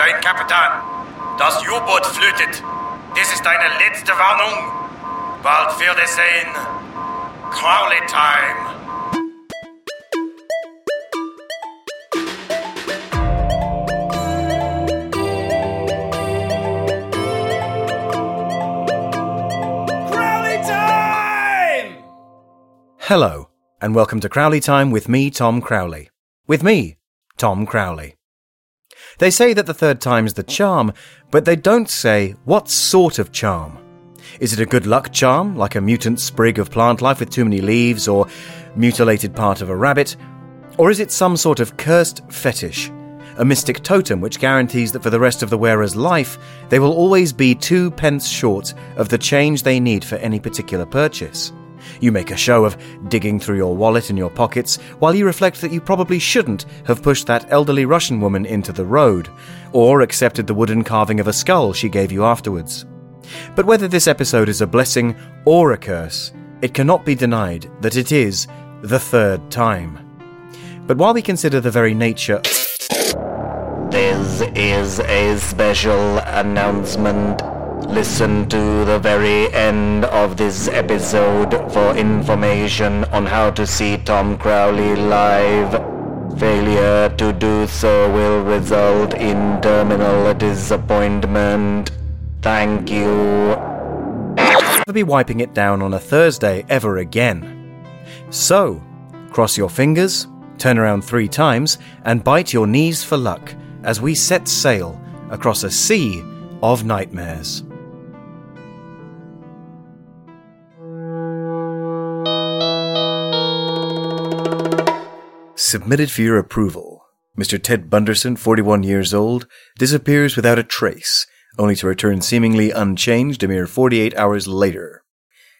dein Kapitän. Das U-Boot flötet. Das ist deine letzte Warnung. Bald wird es sein Crowley Time. Crowley time! Hello, and welcome to Crowley Time with me, Tom Crowley. With me, Tom Crowley. They say that the third time's the charm, but they don't say what sort of charm. Is it a good luck charm, like a mutant sprig of plant life with too many leaves, or mutilated part of a rabbit? Or is it some sort of cursed fetish? A mystic totem which guarantees that for the rest of the wearer's life, they will always be two pence short of the change they need for any particular purchase. You make a show of digging through your wallet and your pockets while you reflect that you probably shouldn't have pushed that elderly Russian woman into the road, or accepted the wooden carving of a skull she gave you afterwards. But whether this episode is a blessing or a curse, it cannot be denied that it is the third time. But while we consider the very nature This is a special announcement. Listen to the very end of this episode for information on how to see Tom Crowley live. Failure to do so will result in terminal disappointment. Thank you. never be wiping it down on a Thursday ever again. So, cross your fingers, turn around three times, and bite your knees for luck as we set sail across a sea of nightmares. Submitted for your approval. Mr. Ted Bunderson, 41 years old, disappears without a trace, only to return seemingly unchanged a mere 48 hours later.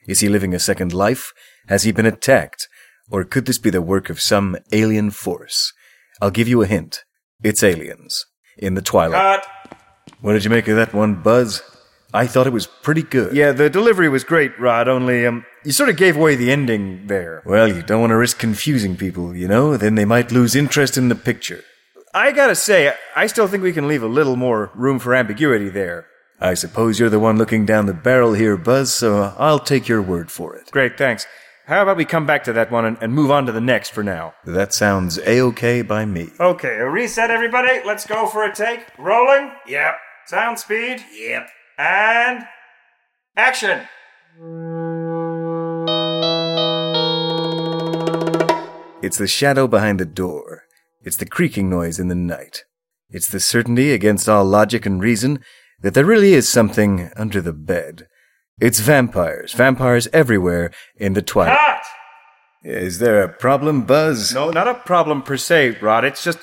Is he living a second life? Has he been attacked? Or could this be the work of some alien force? I'll give you a hint. It's aliens. In the twilight. Cut. What did you make of that one, Buzz? I thought it was pretty good. Yeah, the delivery was great, Rod, only, um, you sort of gave away the ending there. Well, you don't want to risk confusing people, you know? Then they might lose interest in the picture. I gotta say, I still think we can leave a little more room for ambiguity there. I suppose you're the one looking down the barrel here, Buzz, so I'll take your word for it. Great, thanks. How about we come back to that one and, and move on to the next for now? That sounds A-OK by me. Okay, a reset, everybody. Let's go for a take. Rolling. Yep. Sound speed. Yep. And action. It's the shadow behind the door. It's the creaking noise in the night. It's the certainty against all logic and reason that there really is something under the bed. It's vampires, vampires everywhere in the twilight. Cut. Is there a problem, Buzz? No, not a problem per se, Rod. It's just,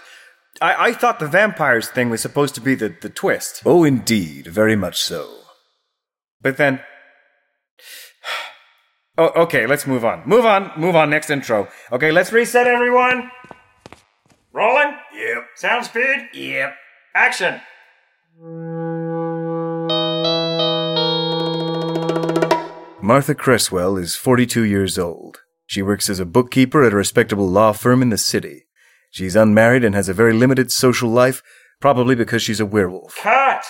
I, I thought the vampires thing was supposed to be the, the twist. Oh, indeed, very much so. But then. Oh, okay, let's move on. Move on, move on, next intro. Okay, let's reset everyone. Rolling. Yep. Sound speed. Yep. Action. Martha Cresswell is 42 years old. She works as a bookkeeper at a respectable law firm in the city. She's unmarried and has a very limited social life, probably because she's a werewolf. Cut.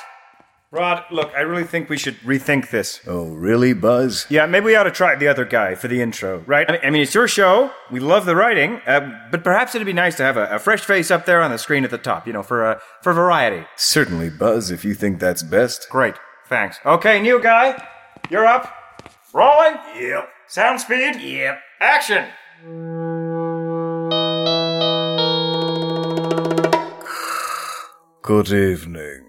Rod, look, I really think we should rethink this. Oh, really, Buzz? Yeah, maybe we ought to try the other guy for the intro, right? I mean, I mean it's your show. We love the writing, uh, but perhaps it'd be nice to have a, a fresh face up there on the screen at the top, you know, for uh, for variety. Certainly, Buzz, if you think that's best. Great, thanks. Okay, new guy, you're up. Rolling. Yep. Sound speed. Yep. Action. Good evening.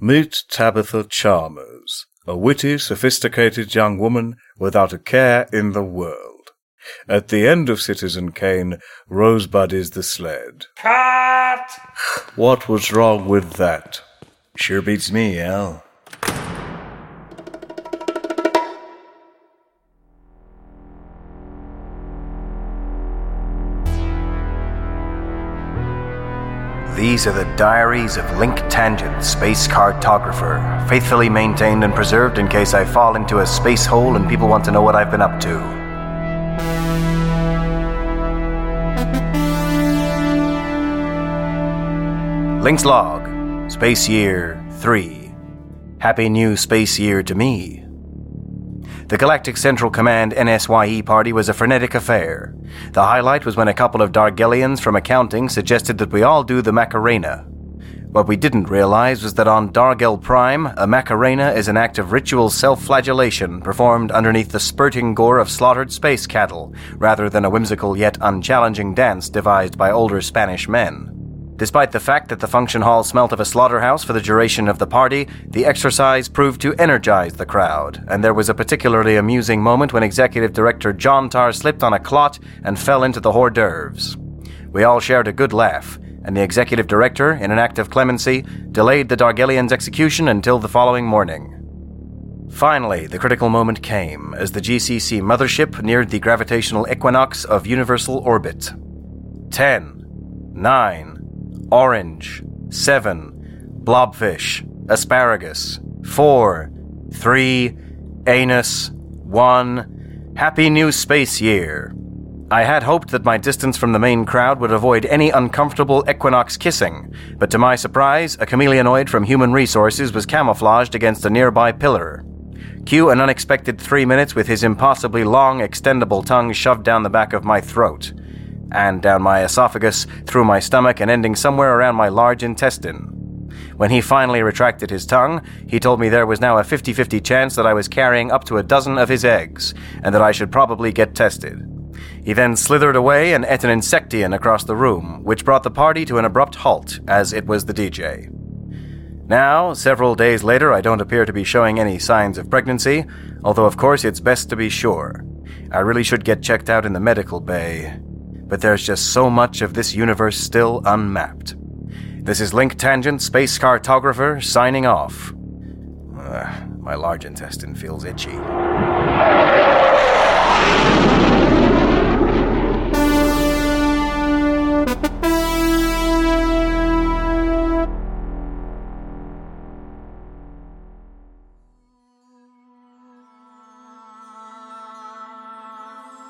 Meet Tabitha Chalmers, a witty, sophisticated young woman without a care in the world. At the end of Citizen Kane, Rosebud is the sled. Cut. What was wrong with that? Sure beats me, Al. These are the diaries of Link Tangent, space cartographer, faithfully maintained and preserved in case I fall into a space hole and people want to know what I've been up to. Link's log Space Year 3. Happy New Space Year to me. The Galactic Central Command NSYE party was a frenetic affair. The highlight was when a couple of Dargelians from accounting suggested that we all do the Macarena. What we didn't realize was that on Dargel Prime, a Macarena is an act of ritual self flagellation performed underneath the spurting gore of slaughtered space cattle, rather than a whimsical yet unchallenging dance devised by older Spanish men. Despite the fact that the function hall smelt of a slaughterhouse for the duration of the party, the exercise proved to energize the crowd, and there was a particularly amusing moment when Executive Director John Tar slipped on a clot and fell into the hors d'oeuvres. We all shared a good laugh, and the Executive Director, in an act of clemency, delayed the Dargelian's execution until the following morning. Finally, the critical moment came as the GCC mothership neared the gravitational equinox of universal orbit. Ten, nine, orange, seven, blobfish, asparagus, four, three, anus, one. Happy New Space Year! I had hoped that my distance from the main crowd would avoid any uncomfortable equinox kissing, but to my surprise, a chameleonoid from Human Resources was camouflaged against a nearby pillar. Cue an unexpected three minutes with his impossibly long, extendable tongue shoved down the back of my throat and down my esophagus, through my stomach, and ending somewhere around my large intestine. When he finally retracted his tongue, he told me there was now a 50 50 chance that I was carrying up to a dozen of his eggs, and that I should probably get tested. He then slithered away and ate an insectian across the room, which brought the party to an abrupt halt, as it was the DJ. Now, several days later, I don't appear to be showing any signs of pregnancy, although of course it's best to be sure. I really should get checked out in the medical bay but there's just so much of this universe still unmapped. This is Link Tangent, Space Cartographer, signing off. Uh, my large intestine feels itchy.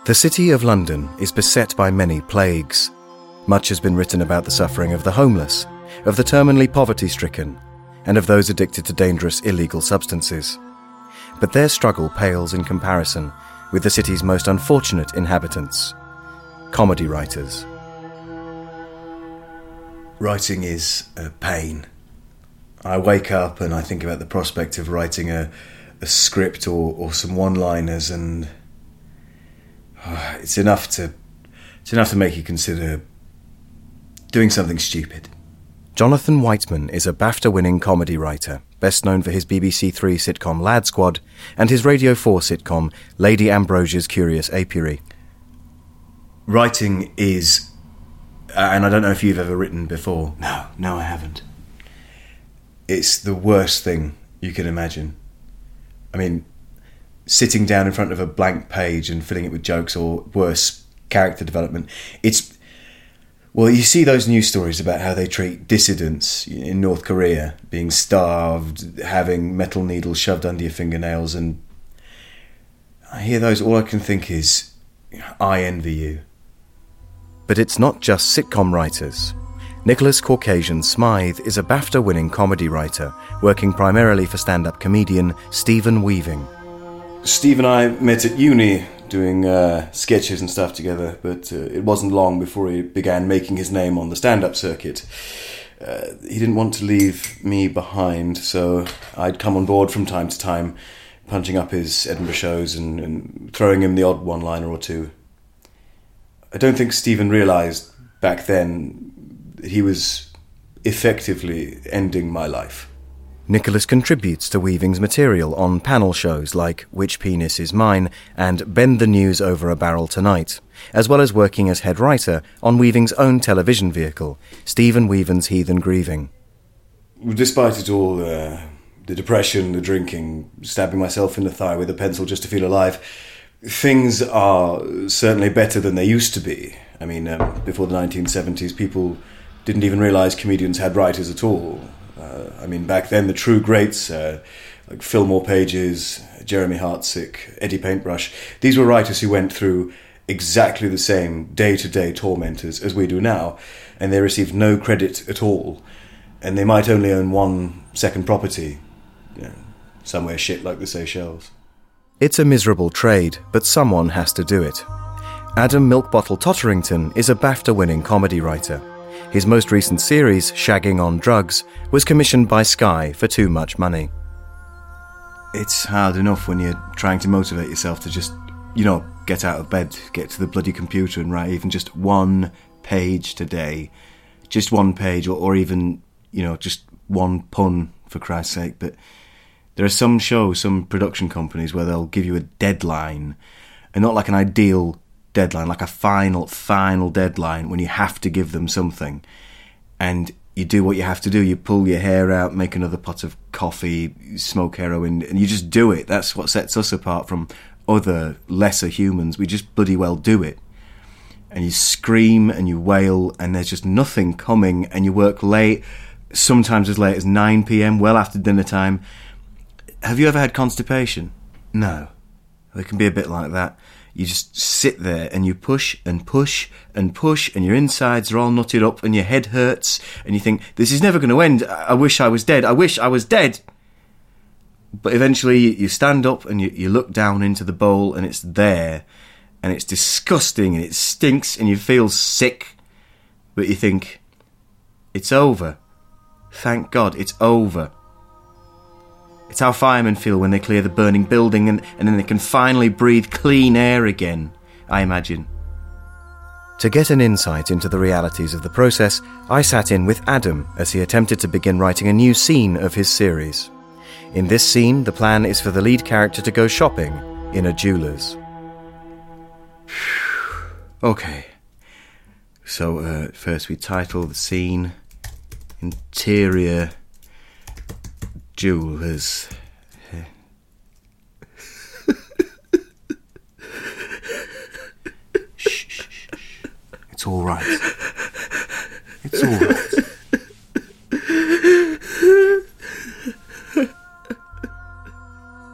The City of London is beset by many plagues. Much has been written about the suffering of the homeless, of the terminally poverty stricken, and of those addicted to dangerous illegal substances. But their struggle pales in comparison with the city's most unfortunate inhabitants comedy writers. Writing is a pain. I wake up and I think about the prospect of writing a, a script or, or some one liners and it's enough to it's enough to make you consider doing something stupid. Jonathan Whiteman is a BAFTA winning comedy writer, best known for his BBC Three sitcom Lad Squad and his Radio 4 sitcom Lady Ambrosia's Curious Apiary. Writing is, uh, and I don't know if you've ever written before. No, no, I haven't. It's the worst thing you can imagine. I mean, sitting down in front of a blank page and filling it with jokes or worse character development. It's well, you see those news stories about how they treat dissidents in North Korea being starved, having metal needles shoved under your fingernails, and I hear those. All I can think is, I envy you. But it's not just sitcom writers. Nicholas Caucasian Smythe is a BAFTA winning comedy writer, working primarily for stand up comedian Stephen Weaving. Steve and I met at uni doing uh, sketches and stuff together, but uh, it wasn't long before he began making his name on the stand up circuit. Uh, he didn't want to leave me behind, so I'd come on board from time to time, punching up his Edinburgh shows and, and throwing him the odd one liner or two. I don't think Stephen realised back then he was effectively ending my life. Nicholas contributes to Weaving's material on panel shows like Which Penis Is Mine and Bend the News Over a Barrel Tonight, as well as working as head writer on Weaving's own television vehicle, Stephen Weaving's Heathen Grieving. Despite it all, uh, the depression, the drinking, stabbing myself in the thigh with a pencil just to feel alive, things are certainly better than they used to be. I mean, um, before the 1970s, people didn't even realise comedians had writers at all uh, I mean, back then the true greats, uh, like Fillmore Pages, Jeremy Hartsick, Eddie Paintbrush, these were writers who went through exactly the same day to day tormentors as, we do now, and they received no credit at all. and they might only own one second property, you know, somewhere shit like the Seychelles. It's a miserable trade, but someone has to do it. Adam Milkbottle Totterington is a BAFTA winning comedy writer. His most recent series, Shagging on Drugs, was commissioned by Sky for too much money. It's hard enough when you're trying to motivate yourself to just, you know, get out of bed, get to the bloody computer and write even just one page today. Just one page, or, or even, you know, just one pun, for Christ's sake. But there are some shows, some production companies where they'll give you a deadline, and not like an ideal deadline, like a final, final deadline when you have to give them something. And you do what you have to do. You pull your hair out, make another pot of coffee, smoke heroin, and you just do it. That's what sets us apart from other lesser humans. We just bloody well do it. And you scream and you wail, and there's just nothing coming, and you work late, sometimes as late as 9 pm, well after dinner time. Have you ever had constipation? No. It can be a bit like that. You just sit there and you push and push and push, and your insides are all knotted up, and your head hurts, and you think, This is never going to end. I wish I was dead. I wish I was dead. But eventually, you stand up and you, you look down into the bowl, and it's there, and it's disgusting, and it stinks, and you feel sick. But you think, It's over. Thank God, it's over. It's how firemen feel when they clear the burning building and, and then they can finally breathe clean air again, I imagine. To get an insight into the realities of the process, I sat in with Adam as he attempted to begin writing a new scene of his series. In this scene, the plan is for the lead character to go shopping in a jeweller's. Okay. So, uh, first we title the scene Interior Jewelers. shh, shh, shh, shh. It's all right. It's all right.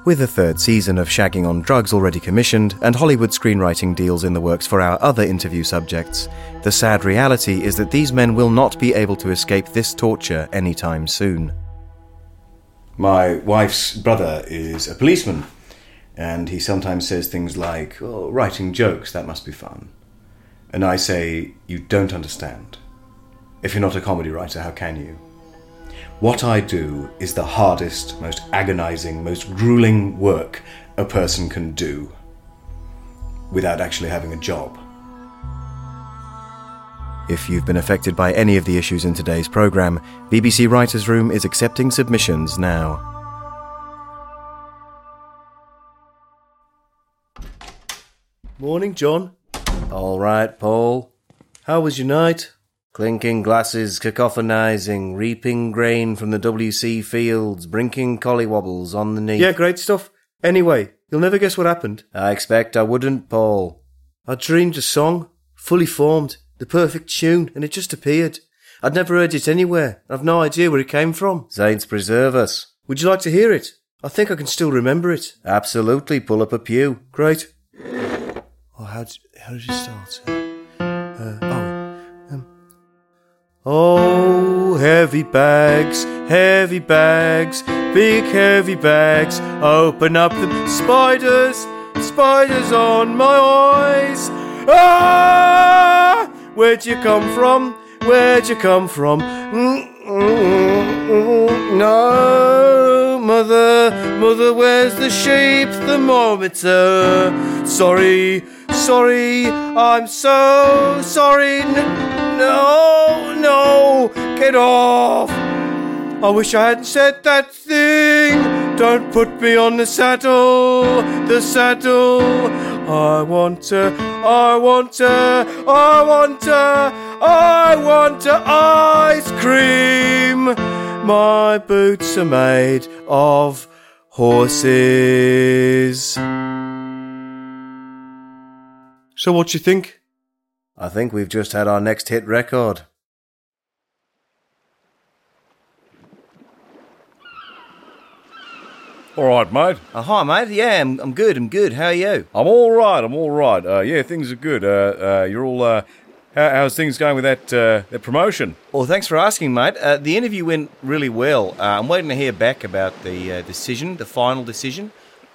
With a third season of Shagging on Drugs already commissioned and Hollywood screenwriting deals in the works for our other interview subjects, the sad reality is that these men will not be able to escape this torture anytime soon. My wife's brother is a policeman, and he sometimes says things like, oh, writing jokes, that must be fun. And I say, You don't understand. If you're not a comedy writer, how can you? What I do is the hardest, most agonizing, most grueling work a person can do without actually having a job. If you've been affected by any of the issues in today's programme, BBC Writers' Room is accepting submissions now. Morning, John. All right, Paul. How was your night? Clinking glasses, cacophonising, reaping grain from the WC fields, brinking collywobbles on the knee. Yeah, great stuff. Anyway, you'll never guess what happened. I expect I wouldn't, Paul. I dreamed a song, fully formed, the perfect tune, and it just appeared. I'd never heard it anywhere. I've no idea where it came from. Saints preserve us. Would you like to hear it? I think I can still remember it. Absolutely, pull up a pew. Great. Oh, how did, how did it start? Uh, oh, um, oh, heavy bags, heavy bags, big heavy bags. Open up the spiders, spiders on my eyes. Ah! Where'd you come from? Where'd you come from? Mm-mm-mm. No, mother, mother, where's the sheep The thermometer? Sorry, sorry, I'm so sorry. N- No, no, get off. I wish I hadn't said that thing. Don't put me on the saddle, the saddle. I want to, I want to, I want to, I want to ice cream. My boots are made of horses. So what you think? I think we've just had our next hit record. All right, mate. Oh, hi, mate. Yeah, I'm, I'm good. I'm good. How are you? I'm all right. I'm all right. Uh, yeah, things are good. Uh, uh, you're all uh, how, how's things going with that uh, that promotion? Well, thanks for asking, mate. Uh, the interview went really well. Uh, I'm waiting to hear back about the uh, decision, the final decision.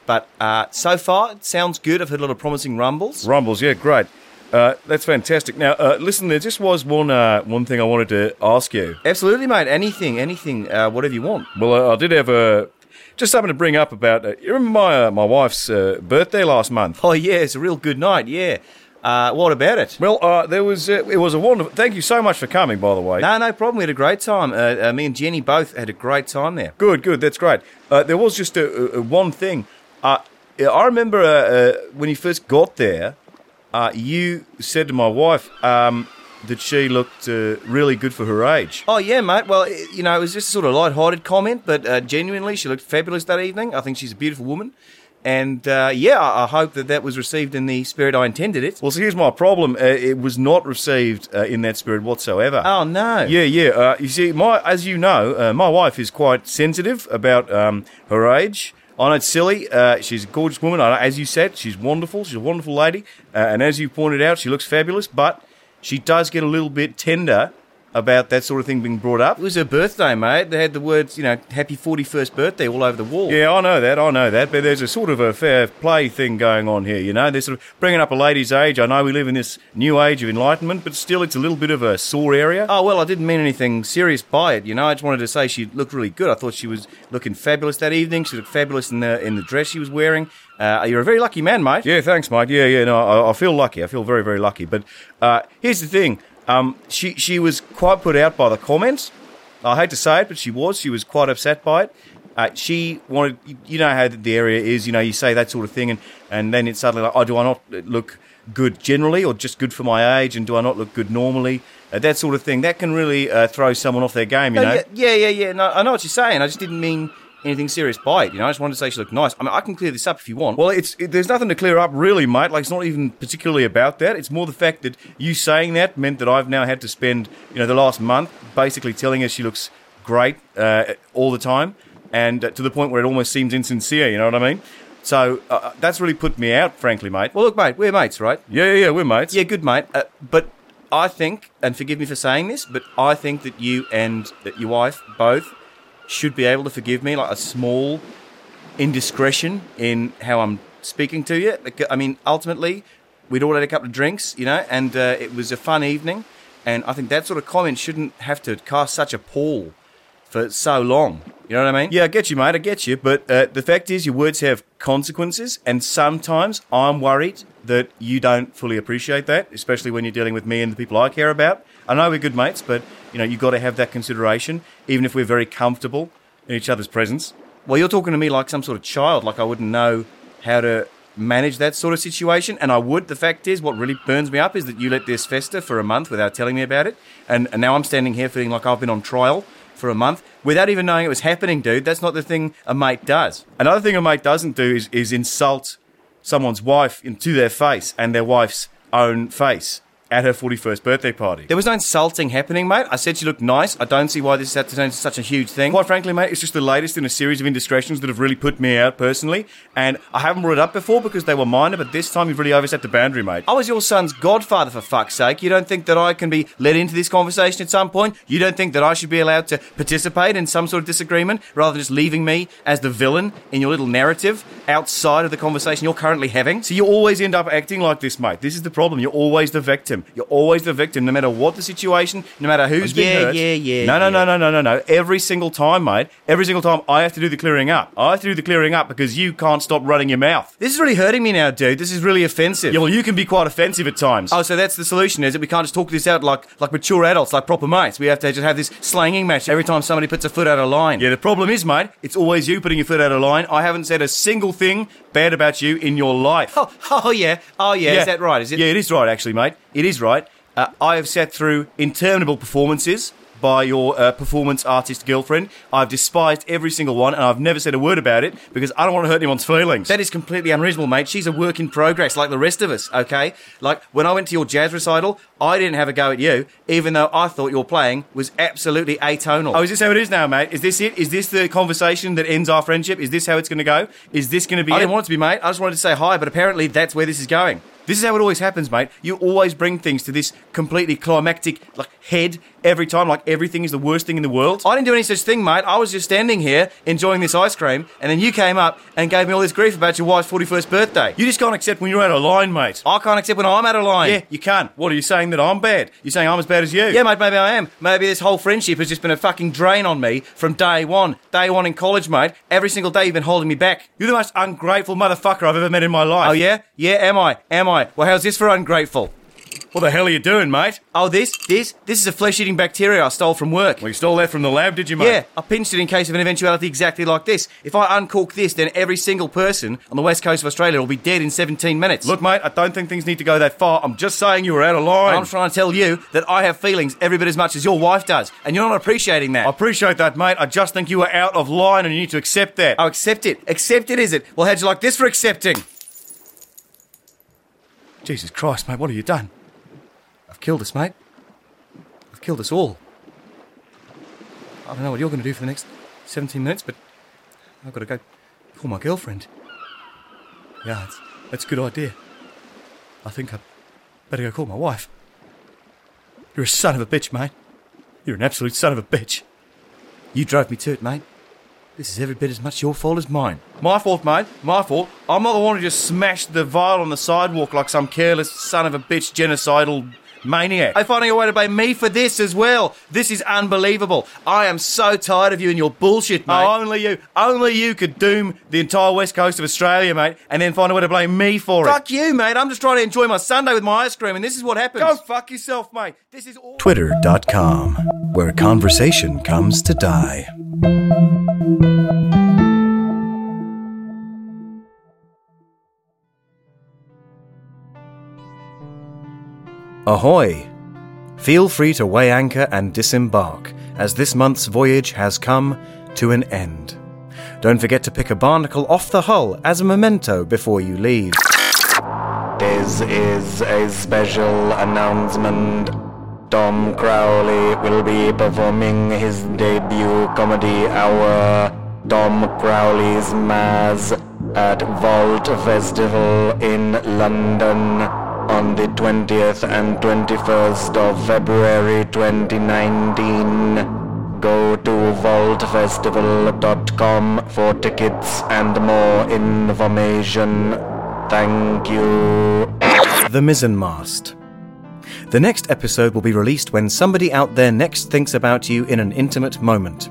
But uh, so far, it sounds good. I've heard a lot of promising rumbles. Rumbles, yeah, great. Uh, that's fantastic. Now, uh, listen, there just was one uh, one thing I wanted to ask you. Absolutely, mate. Anything, anything, uh, whatever you want. Well, uh, I did have a just something to bring up about. Uh, you remember my uh, my wife's uh, birthday last month? Oh, yeah, it's a real good night, yeah. Uh, what about it? Well, uh, there was uh, it was a wonderful. Thank you so much for coming, by the way. No, no problem. We had a great time. Uh, uh, me and Jenny both had a great time there. Good, good. That's great. Uh, there was just a, a, one thing. Uh, I remember uh, uh, when you first got there, uh, you said to my wife um, that she looked uh, really good for her age. Oh, yeah, mate. Well, i- you know, it was just a sort of light-hearted comment, but uh, genuinely, she looked fabulous that evening. I think she's a beautiful woman. And uh, yeah, I I hope that that was received in the spirit I intended it. Well, so here's my problem. Uh, it was not received uh, in that spirit whatsoever. Oh, no. Yeah, yeah. Uh, you see, my as you know, uh, my wife is quite sensitive about um, her age. I know it's silly. Uh, she's a gorgeous woman. I know, as you said, she's wonderful. She's a wonderful lady, uh, and as you pointed out, she looks fabulous. But she does get a little bit tender about that sort of thing being brought up. It was her birthday, mate. They had the words, you know, happy 41st birthday all over the wall. Yeah, I know that. I know that. But there's a sort of a fair play thing going on here. You know, they're sort of bringing up a lady's age. I know we live in this new age of enlightenment, but still, it's a little bit of a sore area. Oh, well, I didn't mean anything serious by it, you know. I just wanted to say she looked really good. I thought she was looking fabulous that evening. She looked fabulous in the in the dress she was wearing. Uh, you're a very lucky man, mate. Yeah, thanks, mate. Yeah, yeah. No, I, I feel lucky. I feel very, very lucky. But uh, here's the thing. Um, she she was quite put out by the comments. I hate to say it, but she was. She was quite upset by it. Uh, she wanted, you- know how the area is. You know, you say that sort of thing, and and then it's suddenly like, oh, do I not look good generally, or just good for my age, and do I not look good normally? Uh, that sort of thing. That can really uh, throw someone off their game. You No, know. yeah, yeah, yeah, yeah. No, I know what you're saying. I just didn't mean anything serious by it. You know, I just wanted to say she looked nice. I mean, I can clear this up if you want. Well, it's it, there's nothing to clear up really, mate. Like it's not even particularly about that. It's more the fact that you saying that meant that I've now had to spend you know the last month basically telling her she looks great uh, all the time, and uh, to the point where it almost seems insincere. You know what I mean? So uh, that's really put me out, frankly, mate. well, look, mate, we're mates, right? Yeah, yeah, yeah, we're mates. Yeah, good, mate. Uh, but I think, and forgive me for saying this, but I think that you and that your wife both should be able to forgive me, like a small indiscretion in how I'm speaking to you. I mean, ultimately, we'd all had a couple of drinks, you know, and uh, it was a fun evening. And I think that sort of comment shouldn't have to cast such a pall for so long. You know what I mean? Yeah, I get you, mate. I get you. But uh, the fact is, your words have consequences, and sometimes I'm worried that you don't fully appreciate that, especially when you're dealing with me and the people I care about. I know we're good mates, but you know you've got to have that consideration, even if we're very comfortable in each other's presence. Well, you're talking to me like some sort of child, like I wouldn't know how to manage that sort of situation, and I would. The fact is, what really burns me up is that you let this fester for a month without telling me about it, and, and now I'm standing here feeling like I've been on trial for a month without even knowing it was happening, dude. That's not the thing a mate does. Another thing a mate doesn't do is, is insult someone's wife into their face and their wife's own face at her 41st birthday party. There was no insulting happening, mate. I said she looked nice. I don't see why this has to turn into such a huge thing. Quite frankly, mate, it's just the latest in a series of indiscretions that have really put me out personally. And I haven't brought it up before because they were minor, but this time you've really overstepped the boundary, mate. I was your son's godfather, for fuck's sake. You don't think that I can be led into this conversation at some point? You don't think that I should be allowed to participate in some sort of disagreement rather than just leaving me as the villain in your little narrative outside of the conversation you're currently having? So you always end up acting like this, mate. This is the problem. You're always the victim. You're always the victim, no matter what the situation, no matter who's been Yeah, hurt. yeah, yeah, No, no, yeah. no, no, no, no, no. Every single time, mate. Every single time, I have to do the clearing up. I have to do the clearing up because you can't stop running your mouth. This is really hurting me now, dude. This is really offensive. Yeah, well, you can be quite offensive at times. Oh, so that's the solution, is it? We can't just talk this out like like mature adults, like proper mates. We have to just have this slanging match every time somebody puts a foot out of line. Yeah, the problem is, mate, it's always you putting your foot out of line. I haven't said a single thing bad about you in your life. Oh, oh yeah. Oh yeah. Is that right? Is it? Yeah, it is right, actually, mate. It is right. Uh, I have sat through interminable performances by your uh, performance artist girlfriend. I've despised every single one, and I've never said a word about it because I don't want to hurt anyone's feelings. That is completely unreasonable, mate. She's a work in progress, like the rest of us. Okay. Like when I went to your jazz recital, I didn't have a go at you, even though I thought your playing was absolutely atonal. Oh, is this how it is now, mate? Is this it? Is this the conversation that ends our friendship? Is this how it's going to go? Is this going to be I it? didn't want it to be, mate. I just wanted to say hi, but apparently that's where this is going. This is how it always happens, mate. You always bring things to this completely climactic like head every time, like everything is the worst thing in the world. I didn't do any such thing, mate. I was just standing here enjoying this ice cream, and then you came up and gave me all this grief about your wife's 41st birthday. You just can't accept when you're out of line, mate. I can't accept when I'm out of line. Yeah, you can't. What are you saying that I'm bad? You're saying I'm as bad as you? Yeah, mate, maybe I am. Maybe this whole friendship has just been a fucking drain on me from day one. Day one in college, mate. Every single day you've been holding me back. You're the most ungrateful motherfucker I've ever met in my life. Oh, yeah? Yeah, am I? Am I? Well, how's this for ungrateful? What the hell are you doing, mate? Oh, this, this, this is a flesh-eating bacteria I stole from work. Well, you stole that from the lab, did you, mate? Yeah, I pinched it in case of an eventuality exactly like this. If I uncork this, then every single person on the west coast of Australia will be dead in 17 minutes. Look, mate, I don't think things need to go that far. I'm just saying you were out of line. I'm trying to tell you that I have feelings every bit as much as your wife does, and you're not appreciating that. I appreciate that, mate. I just think you are out of line, and you need to accept that. Oh, accept it. Accept it, is it? Well, how'd you like this for accepting? Jesus Christ, mate, what have you done? I've killed us, mate. I've killed us all. I don't know what you're going to do for the next 17 minutes, but I've got to go call my girlfriend. Yeah, that's, that's a good idea. I think I better go call my wife. You're a son of a bitch, mate. You're an absolute son of a bitch. You drove me to it, mate. This is every bit as much your fault as mine. My fault, mate. My fault. I'm not the one who just smashed the vial on the sidewalk like some careless son of a bitch genocidal maniac. Are finding a way to blame me for this as well. This is unbelievable. I am so tired of you and your bullshit, mate. Oh, only you, only you could doom the entire west coast of Australia, mate, and then find a way to blame me for it. Fuck you, mate. I'm just trying to enjoy my Sunday with my ice cream, and this is what happens. Go fuck yourself, mate. This is all. Twitter.com, where conversation comes to die. Ahoy! Feel free to weigh anchor and disembark, as this month's voyage has come to an end. Don't forget to pick a barnacle off the hull as a memento before you leave. This is a special announcement. Tom Crowley will be performing his debut comedy hour, Tom Crowley's Mass, at Vault Festival in London on the 20th and 21st of February 2019. Go to vaultfestival.com for tickets and more information. Thank you. The Mizzenmast. The next episode will be released when somebody out there next thinks about you in an intimate moment.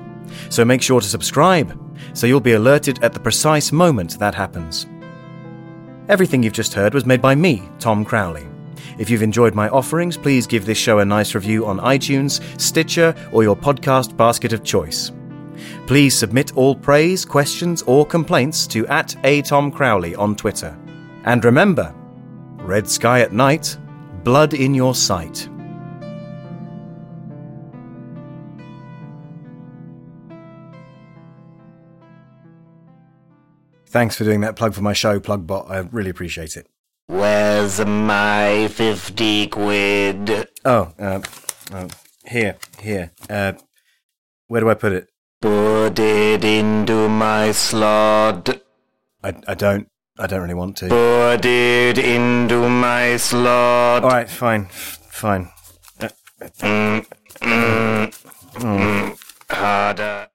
So make sure to subscribe, so you'll be alerted at the precise moment that happens. Everything you've just heard was made by me, Tom Crowley. If you've enjoyed my offerings, please give this show a nice review on iTunes, Stitcher, or your podcast basket of choice. Please submit all praise, questions, or complaints to at a Tom Crowley on Twitter. And remember, red sky at night, blood in your sight. Thanks for doing that plug for my show, Plugbot. I really appreciate it. Where's my 50 quid? Oh, uh, uh, here, here. Uh, where do I put it? Put it into my slot. I, I don't. I don't really want to. Put it into my slot. All right, fine, fine. Mm, mm, mm, harder.